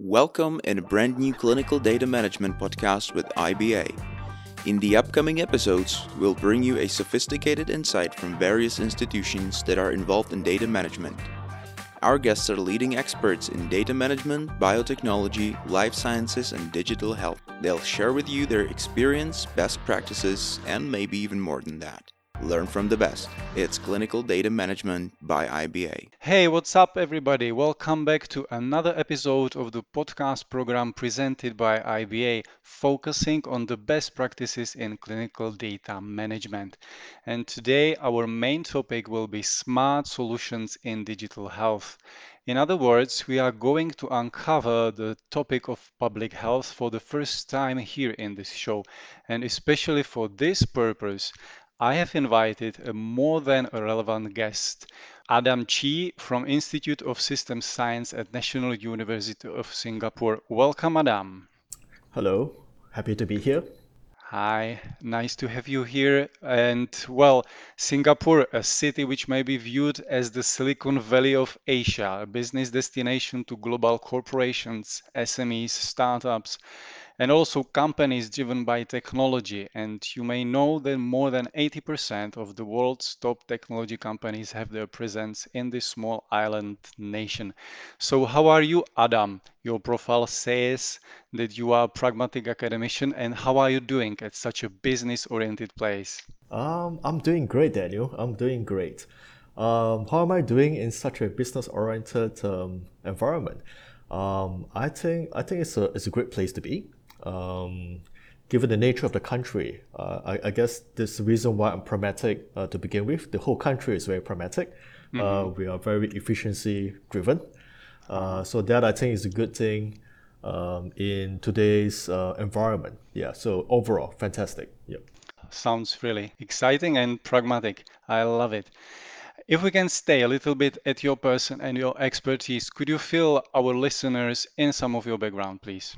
Welcome in a brand new clinical data management podcast with IBA. In the upcoming episodes, we'll bring you a sophisticated insight from various institutions that are involved in data management. Our guests are leading experts in data management, biotechnology, life sciences, and digital health. They'll share with you their experience, best practices, and maybe even more than that. Learn from the best. It's Clinical Data Management by IBA. Hey, what's up, everybody? Welcome back to another episode of the podcast program presented by IBA, focusing on the best practices in clinical data management. And today, our main topic will be smart solutions in digital health. In other words, we are going to uncover the topic of public health for the first time here in this show. And especially for this purpose, I have invited a more than a relevant guest, Adam Chee from Institute of System Science at National University of Singapore. Welcome, Adam. Hello, happy to be here. Hi, nice to have you here. And well, Singapore, a city which may be viewed as the Silicon Valley of Asia, a business destination to global corporations, SMEs, startups, and also companies driven by technology. And you may know that more than 80% of the world's top technology companies have their presence in this small island nation. So, how are you, Adam? Your profile says that you are a pragmatic academician, and how are you doing at such a business oriented place? Um, I'm doing great, Daniel. I'm doing great. Um, how am I doing in such a business oriented um, environment? Um, I think I think it's a it's a great place to be. Um, given the nature of the country, uh, I, I, guess this is the reason why I'm pragmatic uh, to begin with. The whole country is very pragmatic. Uh, mm-hmm. Uh, we are very efficiency driven. Uh, so that I think is a good thing um, in today's uh, environment. Yeah. So overall, fantastic. Yep. Sounds really exciting and pragmatic. I love it. If we can stay a little bit at your person and your expertise, could you fill our listeners in some of your background, please?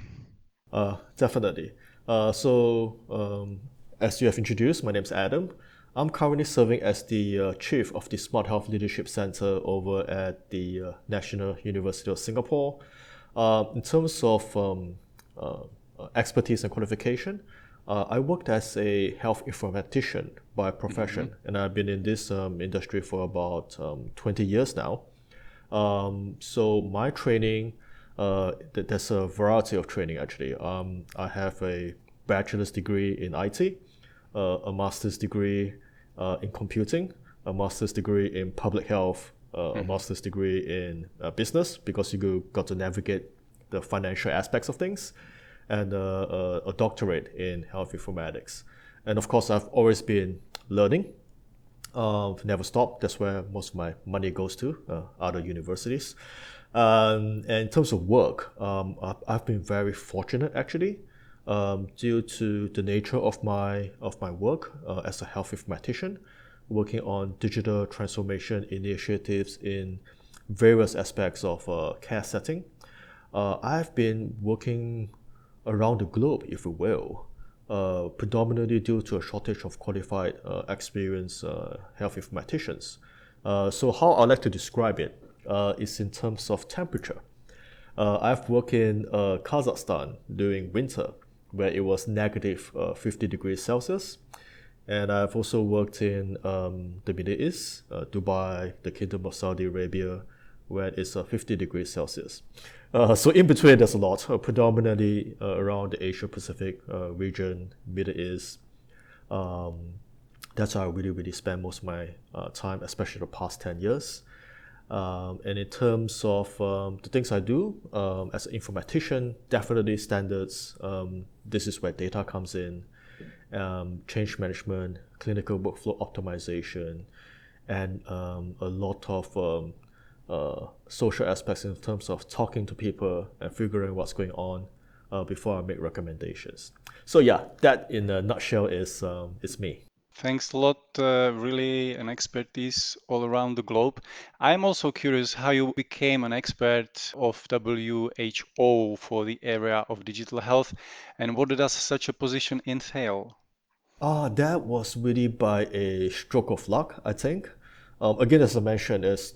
Uh, definitely. Uh, so, um, as you have introduced, my name is Adam. I'm currently serving as the uh, chief of the Smart Health Leadership Center over at the uh, National University of Singapore. Uh, in terms of um, uh, expertise and qualification, uh, I worked as a health informatician by profession, mm-hmm. and I've been in this um, industry for about um, 20 years now. Um, so, my training uh, there's a variety of training actually. Um, I have a bachelor's degree in IT, uh, a master's degree uh, in computing, a master's degree in public health, mm. a hmm. master's degree in uh, business because you got to navigate the financial aspects of things, and uh, a doctorate in health informatics. And of course, I've always been learning. Uh, never stop. That's where most of my money goes to, other universities. Um, and in terms of work, um, I've been very fortunate actually, um, due to the nature of my of my work uh, as a health informatician, working on digital transformation initiatives in various aspects of uh, care setting. Uh, I've been working around the globe, if you will, uh, predominantly due to a shortage of qualified, uh, experienced uh, health informaticians. so how I like to describe it uh, is in terms of temperature. Uh, I've worked in uh, Kazakhstan during winter, where it was negative, uh, 50 degrees Celsius. And I've also worked in um, the Middle East, uh, Dubai, the Kingdom of Saudi Arabia, where it's uh, 50 degrees Celsius. so in between, there's a lot, predominantly around the Asia Pacific region, Middle East. Um, that's how I really, really spend most of my time, especially the past 10 years. Um, and in terms of um, the things I do um, as an informatician, definitely standards. Um, this is where data comes in, um, change management, clinical workflow optimization, and um, a lot of uh, social aspects in terms of talking to people and figuring what's going on uh, before I make recommendations. So yeah, that in a nutshell is is me. Thanks a lot. Uh, really, an expertise all around the globe. I'm also curious how you became an expert of WHO for the area of digital health, and what does such a position entail? Ah, uh, that was really by a stroke of luck, I think. Um, again, as I mentioned, is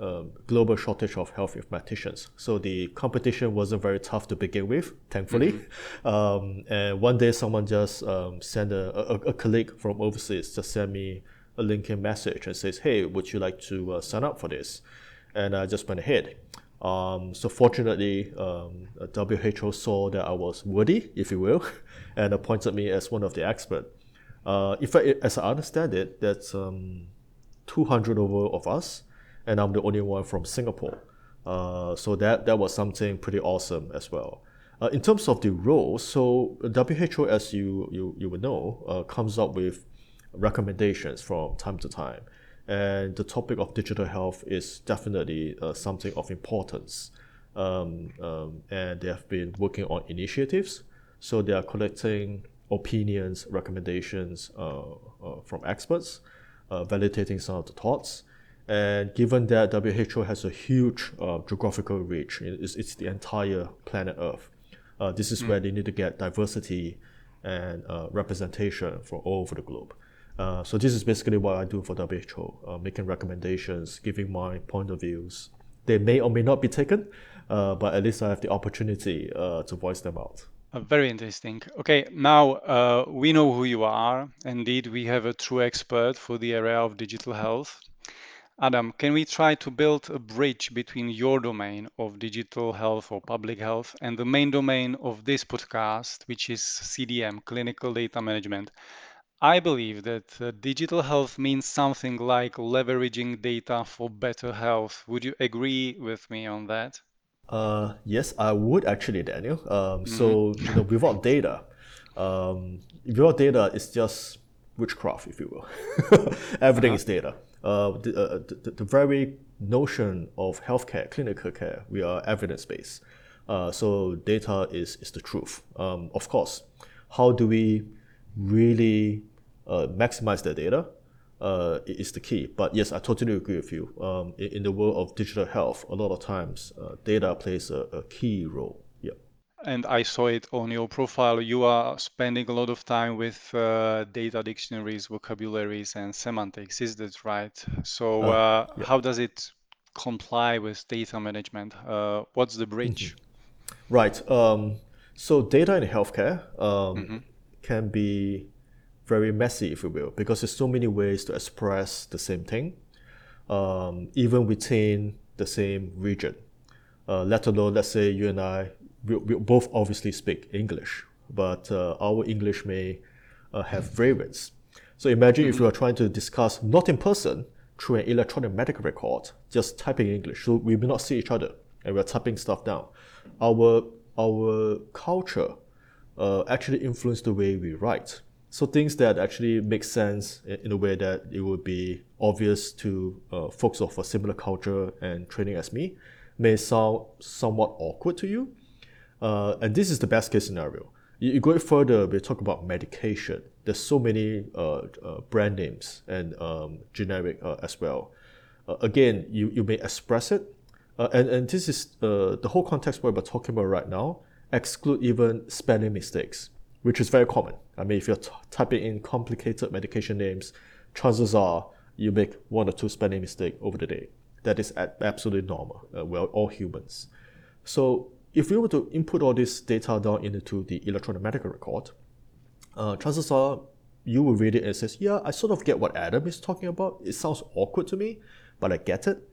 uh, global shortage of health informaticians. So the competition wasn't very tough to begin with, thankfully. Mm-hmm. Um, and one day, someone just um, sent a, a, a, colleague from overseas just sent me a LinkedIn message and says, "Hey, would you like to uh, sign up for this?" And I just went ahead. Um, so fortunately, um, WHO saw that I was worthy, if you will, and appointed me as one of the experts. Uh, in fact, as I understand it, that's um, 200 over of us, and I'm the only one from Singapore. Uh, so that, that was something pretty awesome as well. Uh, in terms of the role, so WHO, as you, you, you would know, uh, comes up with recommendations from time to time. And the topic of digital health is definitely uh, something of importance. Um, um, and they have been working on initiatives. So they are collecting opinions, recommendations uh, uh, from experts, validating some of the thoughts. And given that WHO has a huge uh, geographical reach, it's, it's, the entire planet Earth. Uh, this is mm. where they need to get diversity and uh, representation from all over the globe. Uh, so this is basically what I do for WHO, uh, making recommendations, giving my point of views. They may or may not be taken, uh, but at least I have the opportunity uh, to voice them out. Uh, very interesting. Okay, now we know who you are. Indeed, we have a true expert for the area of digital health. Adam, can we try to build a bridge between your domain of digital health or public health and the main domain of this podcast, which is CDM, clinical data management? I believe that uh, digital health means something like leveraging data for better health. Would you agree with me on that? Uh, yes, I would actually, Daniel. Um, mm-hmm. So, you know, without data, um, without data, it's just witchcraft, if you will. Everything uh-huh. is data. Uh, the, uh, the, the, very notion of healthcare, clinical care, we are evidence based. Uh, so, data is, is the truth. Um, of course, how do we really uh, maximize the data uh, is the key. But yes, I totally agree with you. Um, in, in, the world of digital health, a lot of times uh, data plays a, a, key role. And I saw it on your profile. You are spending a lot of time with uh, data dictionaries, vocabularies, and semantics. Is that right? So, uh, uh, yeah. how does it comply with data management? Uh, what's the bridge? Mm-hmm. Right. Um, so, data in healthcare. Um, mm-hmm can be very messy, if you will, because there's so many ways to express the same thing, um, even within the same region. Uh, let alone, let's say you and I, we, we both obviously speak English, but uh, our English may uh, have variants. So imagine mm-hmm. if you are trying to discuss not in person through an electronic medical record, just typing English. So we may not see each other and we're typing stuff down. Our our culture uh, actually influence the way we write. So things that actually make sense in a way that it would be obvious to uh, folks of a similar culture and training as me may sound somewhat awkward to you. Uh, and this is the best case scenario. You, you go further, we talk about medication. There's so many uh, uh, brand names and um, generic uh, as well. again, you, you may express it. and, and this is the whole context we're talking about right now exclude even spelling mistakes, which is very common. I mean, if you're t- typing in complicated medication names, chances are you make one or two spelling mistakes over the day. That is absolutely normal. Uh, we're all humans. So if we were to input all this data down into the electronic medical record, uh, chances are you will read it and says, yeah, I sort of get what Adam is talking about. It sounds awkward to me, but I get it.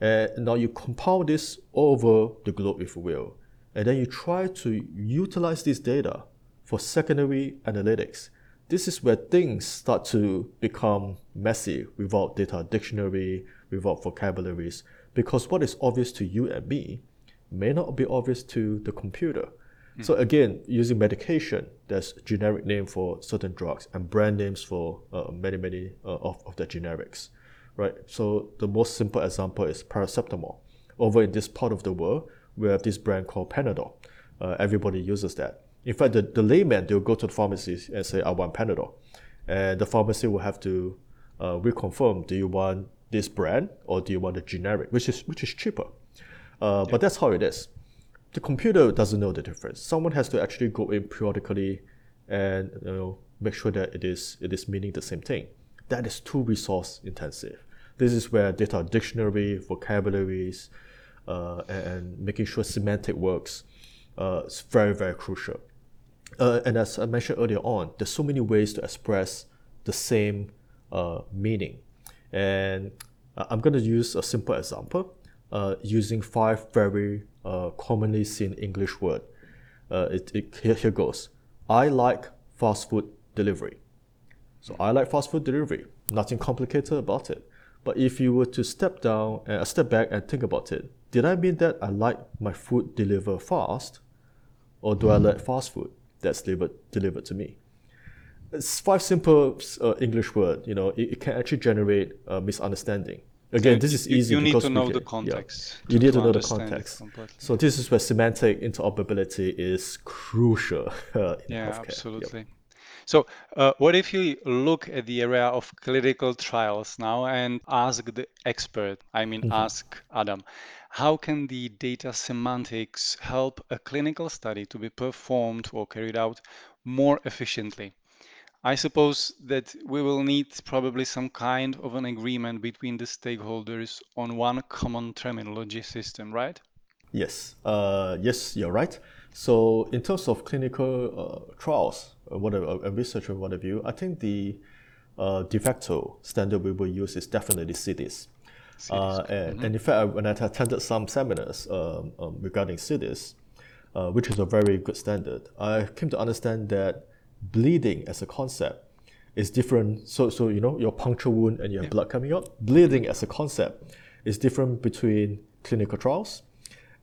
And now you compile this over the globe, if you will and then you try to utilize this data for secondary analytics. This is where things start to become messy without data dictionary, without vocabularies, because what is obvious to you and me may not be obvious to the computer. Mm. So again, using medication, there's generic name for certain drugs and brand names for uh, many, many uh, of, of the generics, right? So the most simple example is paracetamol. Over in this part of the world, we have this brand called Panadol. Uh, everybody uses that. In fact, the, the layman, they'll go to the pharmacy and say, I want Panadol. And the pharmacy will have to uh, reconfirm, do you want this brand or do you want the generic, which is, which is cheaper. Uh. But that's how it is. The computer doesn't know the difference. Someone has to actually go in periodically and you know, make sure that it is, it is meaning the same thing. That is too resource intensive. This is where data dictionary, vocabularies, uh, and, and, making sure semantic works uh, is very, very crucial. Uh, and as I mentioned earlier on, there's so many ways to express the same uh, meaning. And I'm going to use a simple example uh, using five very uh, commonly seen English word. It, it, here, here goes. I like fast food delivery. So I like fast food delivery. Nothing complicated about it. But if you were to step down and uh, step back and think about it, did I mean that I like my food delivered fast, or do I like fast food that's delivered delivered to me? It's five simple uh, English word. You know, it, it, can actually generate a misunderstanding. Again, this is easy. You need to know can, the context. Yeah, you need to, to know the context. So this is where semantic interoperability is crucial. Uh, yeah, healthcare. absolutely. Yep. So, uh, what if you look at the area of clinical trials now and ask the expert, I mean, mm-hmm. ask Adam, how can the data semantics help a clinical study to be performed or carried out more efficiently? I suppose that we will need probably some kind of an agreement between the stakeholders on one common terminology system, right? Yes, uh, yes, you're right. So in terms of clinical uh, trials, uh, whatever, a researcher point of view, I think the uh, de facto standard we will use is definitely. Uh, and, mm-hmm. and, in fact, when I attended some seminars um, um, regarding uh, which is a very good standard, I came to understand that bleeding as a concept is different. So, so you know, your puncture wound and you have yeah. blood coming out. Bleeding as a concept is different between clinical trials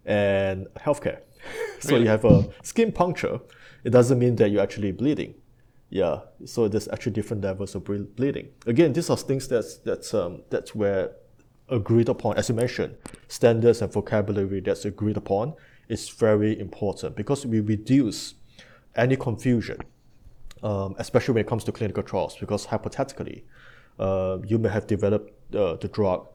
and healthcare. so really? you have a skin puncture. It doesn't mean that you're actually bleeding. Yeah, so there's actually different levels of bleeding. Again, these are things that's that's um, that's where agreed upon, as you mentioned, standards and vocabulary that's agreed upon is very important because we reduce any confusion, um, especially when it comes to clinical trials. Because hypothetically, uh, you may have developed uh, the drug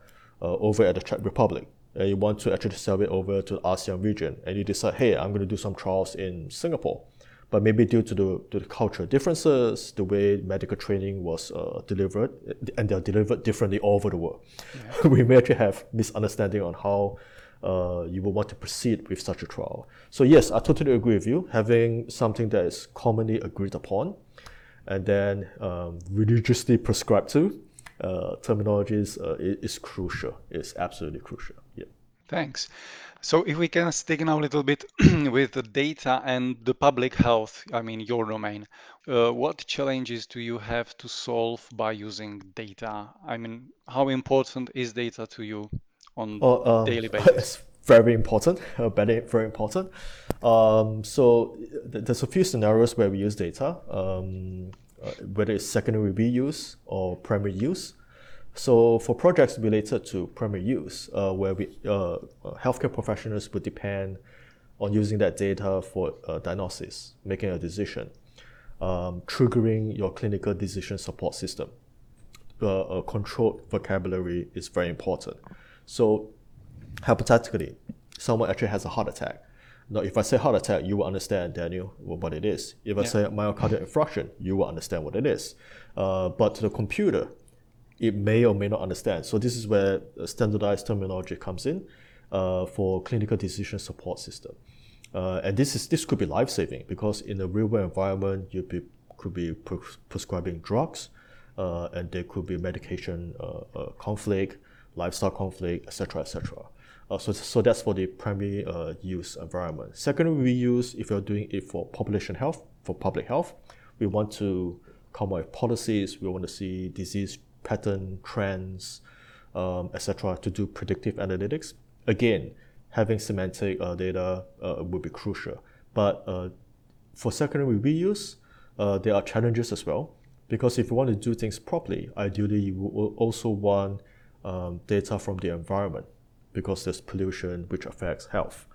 uh, over at the Czech Republic, and you want to actually sell it over to the ASEAN region, and you decide, hey, I'm going to do some trials in Singapore. But maybe due to the, to the cultural differences, the way medical training was uh, delivered, and they're delivered differently all over the world, yeah. we may actually have misunderstanding on how uh, you will want to proceed with such a trial. So yes, I totally agree with you. Having something that is commonly agreed upon, and then um, religiously prescribed to, uh, terminologies uh, is, crucial. It's absolutely crucial. Yeah. Thanks. So if we can stick now a little bit with the data and the public health, I mean your domain, uh, what challenges do you have to solve by using data? I mean, how important is data to you on oh, uh, daily basis? very important, uh, very, very important. Um, so th- there's a few scenarios where we use data, um, uh, whether it's secondary reuse or primary use. So for projects related to primary use, uh, where we, uh, healthcare professionals would depend on using that data for uh, diagnosis, making a decision, um, triggering your clinical decision support system. a controlled vocabulary is very important. So hypothetically, someone actually has a heart attack. Now, if I say heart attack, you will understand, Daniel, what it is. If I yeah. say myocardial infarction, you will understand what it is. Uh, but to the computer, it may or may not understand. So this is where standardized terminology comes in uh, for clinical decision support system. Uh, and this is this could be life saving because in a real world environment, you be, could be pre- prescribing drugs, uh, and there could be medication uh, uh, conflict, lifestyle conflict, etc., etc. Uh, so, so that's for the primary use environment. Secondary use, if you're doing it for population health, for public health, we want to come up with policies. We want to see disease pattern, trends, um, etc., to do predictive analytics. Again, having semantic uh, data uh, would be crucial. But uh, for secondary reuse, uh, there are challenges as well. Because if you want to do things properly, ideally you will also want um, data from the environment because there's pollution which affects health.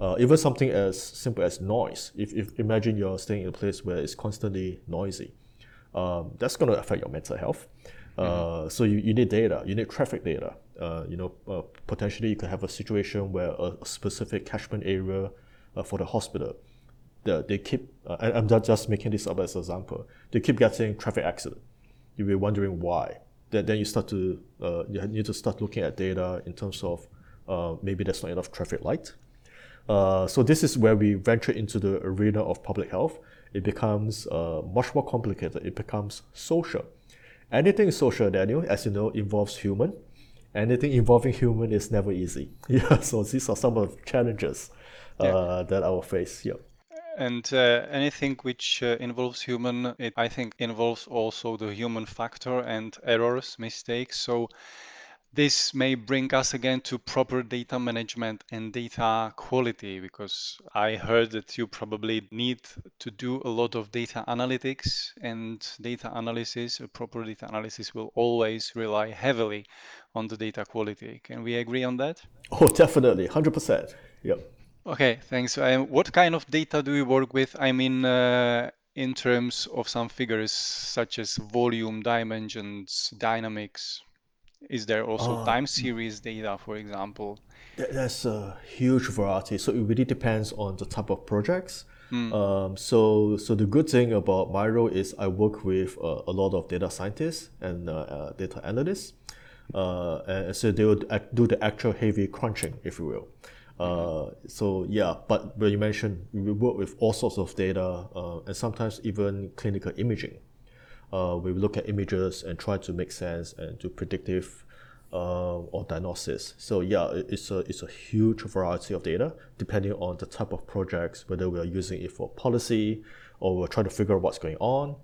Uh, even something as simple as noise. If, if imagine you're staying in a place where it's constantly noisy, um, that's going to affect your mental health. Mm-hmm. Uh, so you, you need data, you need traffic data. Uh, you know, uh, potentially you could have a situation where a, specific catchment area uh, for the hospital, the, they keep, uh, I'm just making this up as an example, they keep getting traffic accident. You'll be wondering why. Then, then you start to uh, you need to start looking at data in terms of uh, maybe there's not enough traffic light. Uh, so this is where we venture into the arena of public health. It becomes uh, much more complicated. It becomes social. Anything social, Daniel, as you know, involves human. Anything involving human is never easy. Yeah. So these are some of the challenges uh, yeah. that I will face. Yeah. And uh, anything which uh, involves human, it I think involves also the human factor and errors, mistakes. So this may bring us again to proper data management and data quality because I heard that you probably need to do a lot of data analytics and data analysis. A proper data analysis will always rely heavily on the data quality. Can we agree on that? Oh, definitely, 100%. Yep. Okay, thanks. Um, what kind of data do you work with? I mean, uh, in terms of some figures such as volume, dimensions, dynamics. Is there also uh, time series data, for example? There's a huge variety. So it really depends on the type of projects. Mm. Um, so, so the good thing about my role is I work with uh, a lot of data scientists and uh, uh data analysts. Uh, and so they would do the actual heavy crunching, if you will. Uh, so yeah, but when you mentioned we work with all sorts of data and sometimes even clinical imaging uh, we look at images and try to make sense and do predictive uh, or diagnosis. So yeah, it's a it's a huge variety of data depending on the type of projects, whether we are using it for policy or we're trying to figure out what's going on.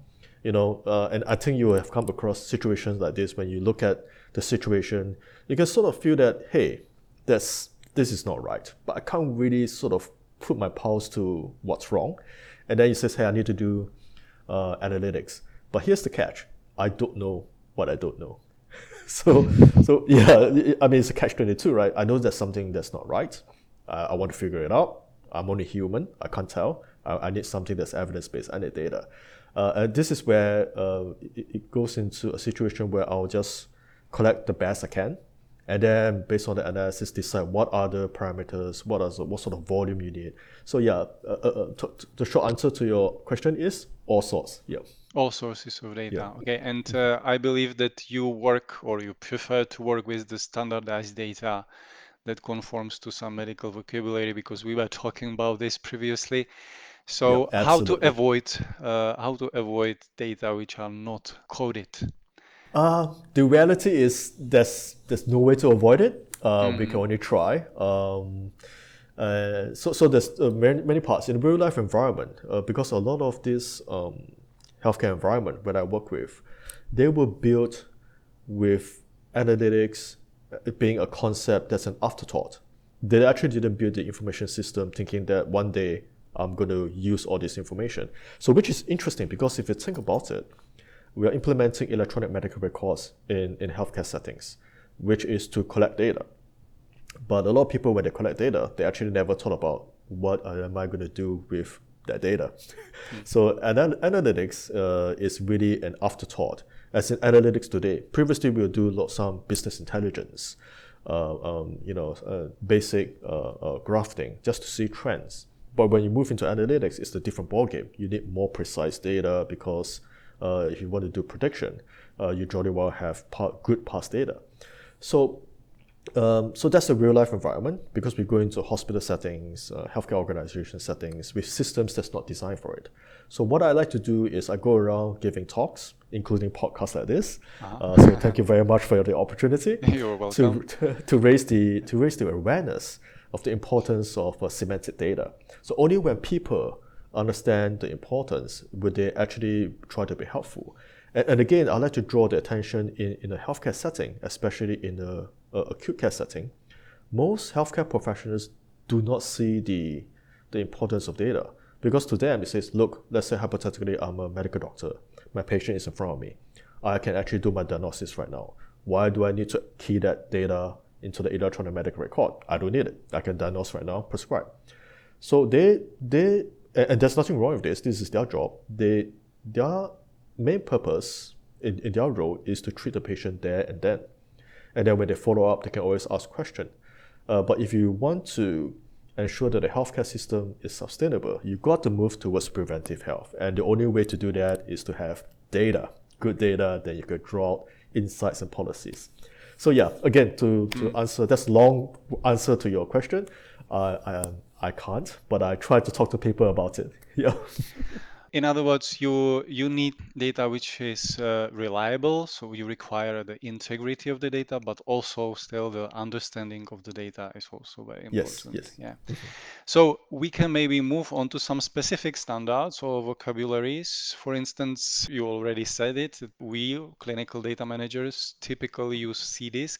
You know, uh, and I think you have come across situations like this when you look at the situation, you can sort of feel that hey, that's this is not right, but I can't really sort of put my pulse to what's wrong, and then he says, hey, I need to do uh, analytics. But here's the catch: I don't know what I don't know. so, so yeah, I mean it's a catch twenty two, right? I know there's something that's not right. Uh, I want to figure it out. I'm only human. I can't tell. I, I need something that's evidence based. I need data. Uh, and this is where uh, it, it goes into a situation where I'll just collect the best I can and then based on the analysis decide what are the parameters what are the, what sort of volume you need. So yeah uh, uh, uh t- t- the short answer to your question is all sorts yeah. All sources of data yeah. okay. And uh, i believe that you work or you prefer to work with the standardized data that conforms to some medical vocabulary because we were talking about this previously. So yeah, how to avoid uh, how to avoid data which are not coded uh, the reality is there's there's no way to avoid it. Uh, mm. We can mm. only try. Um, uh, so so there's uh, many, many parts in the real life environment uh, because a lot of this um, healthcare environment that I work with, they were built with analytics uh, being a concept that's an afterthought. They actually didn't build the information system thinking that one day I'm going to use all this information. So which is interesting because if you think about it, we are implementing electronic medical records in, in healthcare settings, which is to collect data. But a lot of people, when they collect data, they actually never thought about what am I going to do with that data. So anal- analytics uh, is really an afterthought. As in analytics today, previously we would do some business intelligence, uh, um, you know, uh, basic uh, uh, grafting just to see trends. But when you move into analytics, it's a different ballgame. You need more precise data because uh, if you want to do prediction, uh, you jolly well have good past data. So, um, so that's a real life environment because we go into hospital settings, uh, healthcare organization settings with systems that's not designed for it. So what I like to do is I go around giving talks, including podcasts like this. Uh-huh. Uh, so thank you very much for the opportunity. You're welcome. To, to raise the to raise the awareness of the importance of uh, semantic data. So only when people understand the importance, would they actually try to be helpful? And, and again, I'd like to draw the attention in, in a healthcare setting, especially in a, a acute care setting. Most healthcare professionals do not see the, the importance of data because to them it says, look, let's say hypothetically I'm a medical doctor, my patient is in front of me. I can actually do my diagnosis right now. Why do I need to key that data into the electronic medical record? I don't need it. I can diagnose right now, prescribe. So they they and, and there's nothing wrong with this. This is their job. They their main purpose in, in their role is to treat the patient there and then. And then when they follow up, they can always ask question. Uh, but if you want to ensure that the healthcare system is sustainable, you've got to move towards preventive health. And the only way to do that is to have data, good data that you can draw insights and policies. So yeah, again, to, to mm. answer that's long answer to your question. Uh, I I can't, but I try to talk to people about it. Yeah. In other words, you you need data which is uh, reliable, so you require the integrity of the data, but also still the understanding of the data is also very important. Yes, yes. Yeah. Mm-hmm. So we can maybe move on to some specific standards or vocabularies. For instance, you already said it. We clinical data managers typically use CDISC.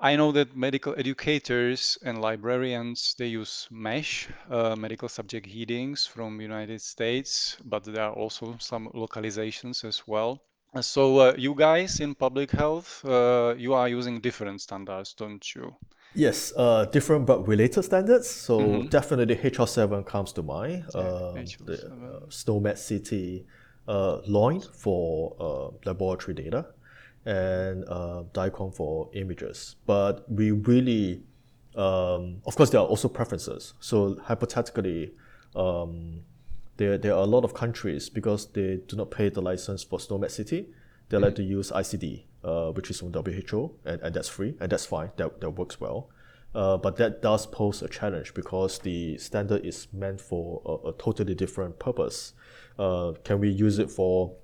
I know that medical educators and librarians they use MESH, uh, medical subject headings from United States, but there are also some localizations as well. So uh, you guys in public health, uh, you are using different standards, don't you? Yes, uh, different but related standards. So mm-hmm. definitely HL7 comes to mind. Yeah, um, the uh, SNOMED CT, uh, LOINC for uh, laboratory data and uh, DICOM for images. But we really, um, of course, there are also preferences. So hypothetically, um, there, there are a lot of countries because they do not pay the license for SNOMED CT. they like to use ICD, uh, which is from WHO, and, and that's free, and that's fine, that, that works well. Uh, but that does pose a challenge because the standard is meant for a, a totally different purpose. Uh, can we use it for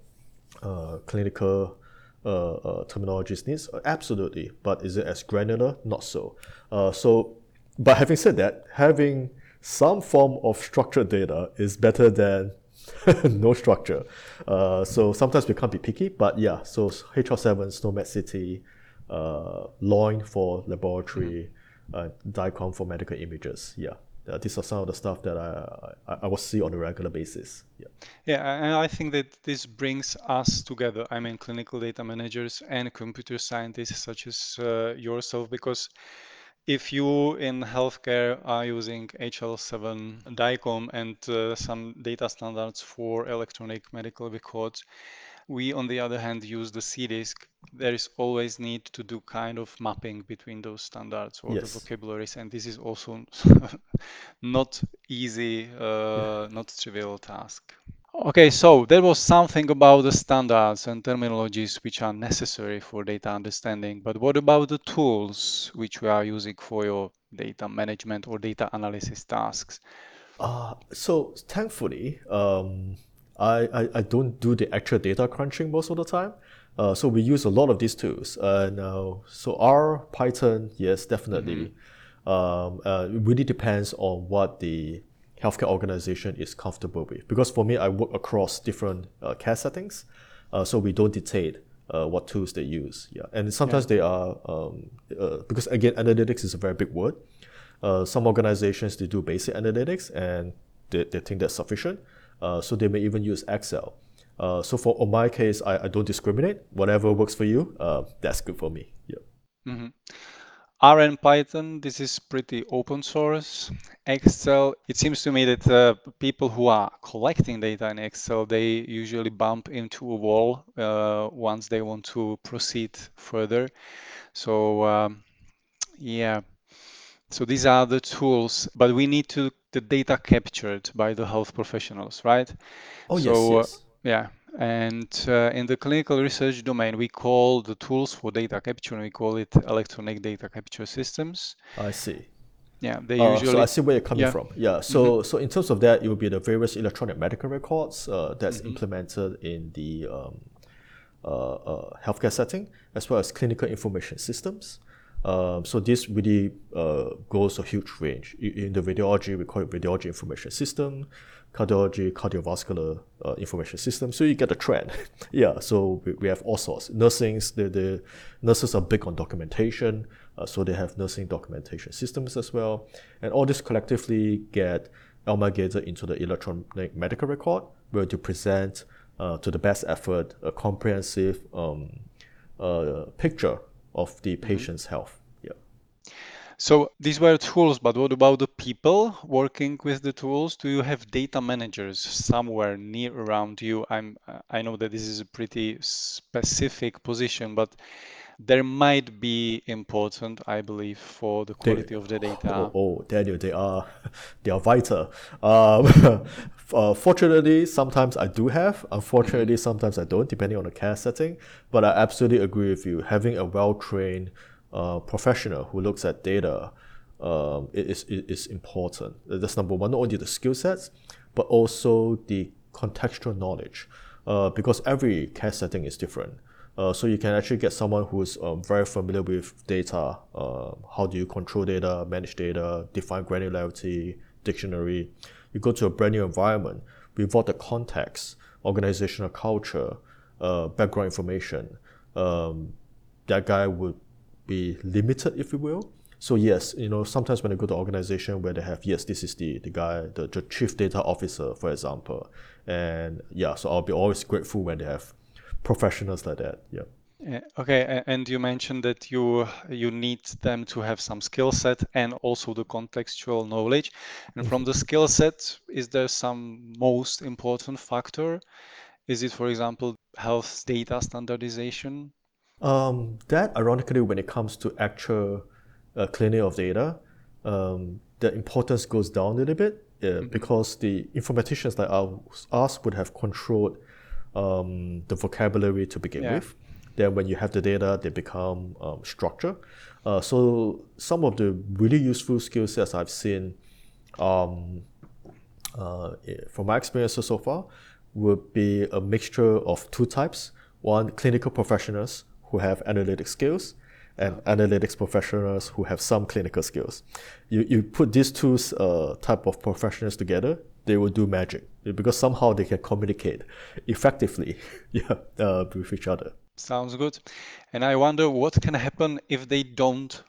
uh, clinical terminologies needs? Uh, absolutely. But is it as granular? Not so. so, but having said that, having some form of structured data is better than no structure. Uh, so sometimes we can't be picky, but yeah, so HL7, SNOMED CT, uh, LOINC for laboratory, mm-hmm. uh, DICOM for medical images. Yeah uh, these are some of the stuff that I, I, I will see on a regular basis. Yeah. Yeah, and I think that this brings us together. I mean, clinical data managers and computer scientists such as uh, yourself, because if you in healthcare are using HL7 DICOM and uh, some data standards for electronic medical records, we, on the other hand, use the CDISC. There is always need to do kind of mapping between those standards or yes. the vocabularies, and this is also not easy, uh, yeah. not trivial task. Okay, so there was something about the standards and terminologies which are necessary for data understanding, but what about the tools which we are using for your data management or data analysis tasks? Uh, so thankfully, um, I, I, I don't do the actual data crunching most of the time. Uh, so we use a lot of these tools. And uh, so R, Python, yes, definitely. Mm-hmm. Um, uh, it really depends on what the healthcare organization is comfortable with. Because for me, I work across different uh, care settings. Uh, so we don't dictate uh, what tools they use. Yeah, and sometimes yeah. they are um, because again, analytics is a very big word. some organizations they do basic analytics and they, they think that's sufficient. Uh, so they may even use Excel. Uh, so for on my case, I, I don't discriminate. Whatever works for you, uh, that's good for me. Yeah. Mm-hmm. R and Python, this is pretty open source. Excel, it seems to me that uh, people who are collecting data in Excel, they usually bump into a wall uh, once they want to proceed further. So um, yeah, so these are the tools, but we need to the data captured by the health professionals, right? Oh so, yes, yes. Uh, yeah, and uh, in the clinical research domain, we call the tools for data capture, we call it electronic data capture systems. I see. Yeah, they uh, usually. So I see where you're coming yeah. from. Yeah. So mm-hmm. so in terms of that, it will be the various electronic medical records uh, that's mm-hmm. implemented in the um, uh, uh, healthcare setting, as well as clinical information systems. Um, so this really uh, goes a huge range. In the radiology, we call it radiology information system, cardiology, cardiovascular uh, information system. So you get the trend. yeah, so we, we have all sorts. Nursing, the, the nurses are big on documentation, uh, so they have nursing documentation systems as well. And all this collectively get amalgamated into the electronic medical record, where to present uh, to the best effort a comprehensive um, uh, picture of the mm-hmm. patient's mm-hmm. health. Yeah. So these were tools, but what about the people working with the tools? Do you have data managers somewhere near around you? I'm I know that this is a pretty specific position, but there might be important, I believe, for the quality they, of the data. Oh, oh, Daniel, they are they are vital. Um, Uh, fortunately, sometimes I do have. Unfortunately, sometimes I don't, depending on the care setting. But I absolutely agree with you. Having a well trained uh, professional who looks at data um, is, is important. That's number one, not only the skill sets, but also the contextual knowledge. Uh, because every care setting is different. Uh, so you can actually get someone who's um, very familiar with data. Uh, how do you control data, manage data, define granularity, dictionary. You go to a brand new environment without the context, organizational culture, uh, background information. Um, that guy would be limited, if you will. So yes, you know, sometimes when I go to organization where they have, yes, this is the, the guy, the, the chief data officer, for example. And yeah, so I'll be always grateful when they have professionals like that. Yeah. Okay, and you mentioned that you you need them to have some skill set and also the contextual knowledge. And from the skill set, is there some most important factor? Is it, for example, health data standardization? Um, that ironically, when it comes to actual uh, cleaning of data, um, the importance goes down a little bit uh, mm-hmm. because the informaticians like us would have controlled um, the vocabulary to begin yeah. with. Then when you have the data, they become um, structure. Uh, so some of the really useful skill sets I've seen um, uh, from my experiences so far would be a mixture of two types. One, clinical professionals who have analytic skills, and analytics professionals who have some clinical skills. You, you put these two uh, type of professionals together, they will do magic because somehow they can communicate effectively yeah, uh, with each other. Sounds good. And I wonder what can happen if they don't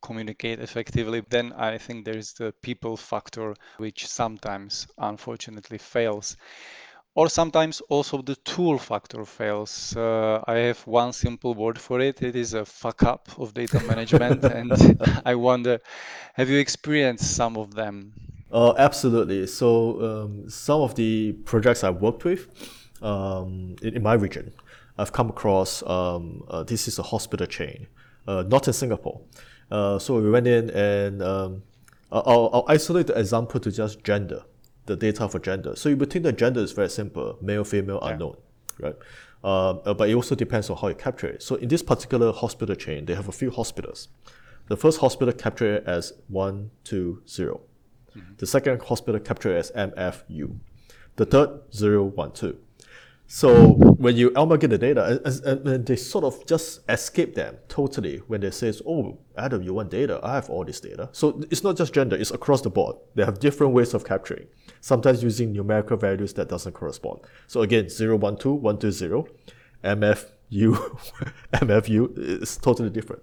communicate effectively. Then I think there's the people factor, which sometimes unfortunately fails or sometimes also the tool factor fails. Uh, I have one simple word for it. It is a fuck up of data management. and I wonder, have you experienced some of them? Uh, absolutely. So um, some of the projects I've worked with um, in, in, my region, I've come across, um, uh, this is a hospital chain, uh, not in Singapore. Uh, so we went in and um, I'll, I'll isolate the example to just gender the data for gender. So you would think the gender is very simple, male, female, yeah. unknown, right? Um, uh, but it also depends on how you capture it. So in this particular hospital chain, they have a few hospitals. The first hospital capture it as 120. Mm-hmm. The second hospital capture it as MFU. The third, 012. So when you amalgamate the data, and, and they sort of just escape them totally when they say, "Oh, Adam, you want data? I have all this data." So it's not just gender; it's across the board. They have different ways of capturing. Sometimes using numerical values that doesn't correspond. So again, 012, 120, MFU, MFU is totally different.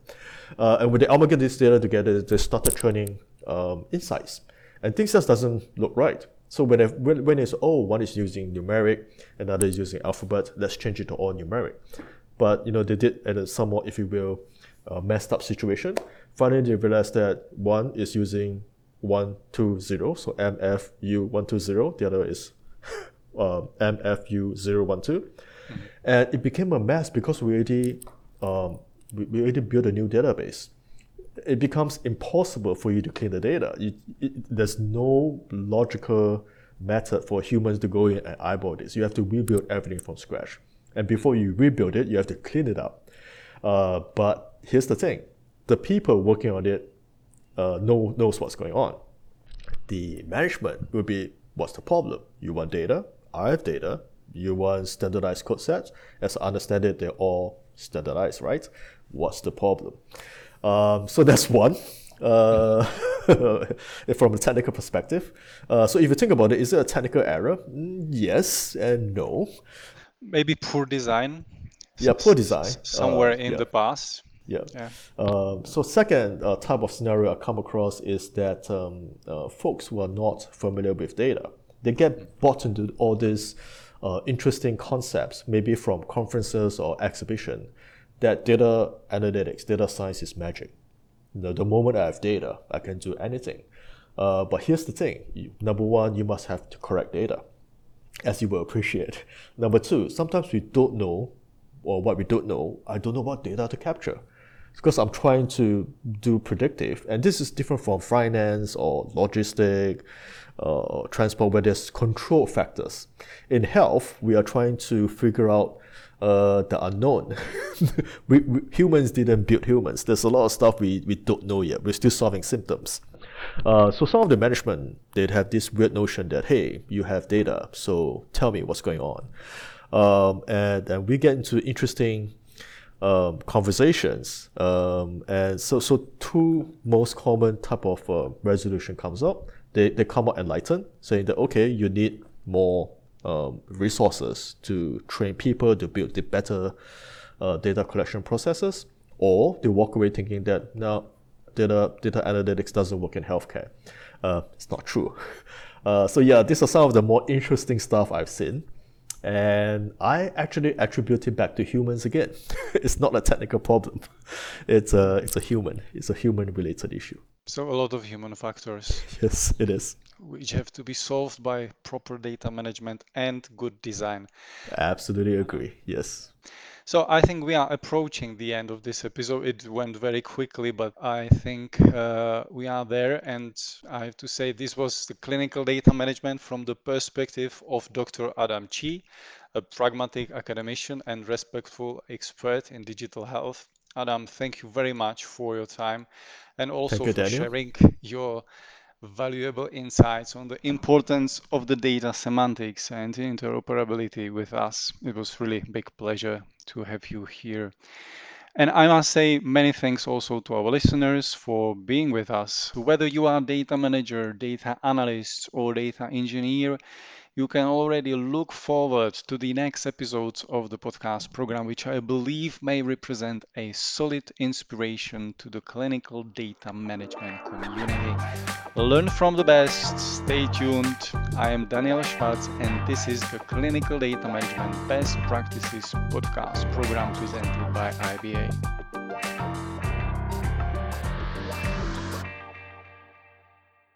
Uh, and when they amalgamate this data together, they started turning um, insights, and things just doesn't look right. So when, when, when it's, oh, one is using numeric, another is using alphabet, let's change it to all numeric. But, you know, they did at a somewhat, if you will, uh, messed up situation. Finally, they realized that one is using 120, so MFU 120, the other is uh, MFU 012. Mm-hmm. And it became a mess because we already, um, we, we already built a new database it becomes impossible for you to clean the data. You, it, there's no logical method for humans to go in and eyeball this. You have to rebuild everything from scratch. And before you rebuild it, you have to clean it up. Uh, but here's the thing the people working on it uh, know, knows what's going on. The management will be what's the problem? You want data, I have data, you want standardized code sets. As I understand it, they're all standardized, right? What's the problem? Um, so that's one. Uh, from a technical perspective. Uh, so if you think about it, is it a technical error? Yes and no. Maybe poor design. Yeah, poor design. Somewhere uh, in yeah. the past. Yeah. yeah. Um, so second uh, type of scenario I come across is that um, uh, folks who are not familiar with data, they get bought into all these uh, interesting concepts, maybe from conferences or exhibition, that data analytics, data science is magic. You know, the moment I have data, I can do anything. Uh, but here's the thing: number one, you must have to correct data, as you will appreciate. Number two, sometimes we don't know, or what we don't know, I don't know what data to capture. because I'm trying to do predictive, and this is different from finance or logistic, uh, transport, where there's control factors. In health, we are trying to figure out uh, the unknown. we, we, humans didn't build humans. There's a lot of stuff we, we don't know yet. We're still solving symptoms. Uh, so some of the management they'd have this weird notion that hey, you have data, so tell me what's going on, um, and and we get into interesting um, conversations, um, and so so two most common type of uh, resolution comes up. They they come out enlightened, saying that okay, you need more um, resources to train people to build the better uh, data collection processes, or they walk away thinking that now data data analytics doesn't work in healthcare. Uh, it's not true. Uh, so yeah, these are some of the more interesting stuff I've seen. And I actually attribute it back to humans again. it's not a technical problem. It's a it's a human. It's a human related issue. So a lot of human factors. Yes, it is. Which have to be solved by proper data management and good design. Absolutely agree. Yes. So I think we are approaching the end of this episode. It went very quickly, but I think uh, we are there. And I have to say, this was the clinical data management from the perspective of Dr. Adam Chee, a pragmatic academician and respectful expert in digital health. Adam, thank you very much for your time and also you, for Daniel. sharing your valuable insights on the importance of the data semantics and interoperability with us. It was really a big pleasure to have you here. And I must say many thanks also to our listeners for being with us. Whether you are data manager, data analyst, or data engineer, you can already look forward to the next episodes of the podcast program, which I believe may represent a solid inspiration to the clinical data management community. Learn from the best. Stay tuned. I am Daniel Schwartz, and this is the Clinical Data Management Best Practices podcast program presented by IBA.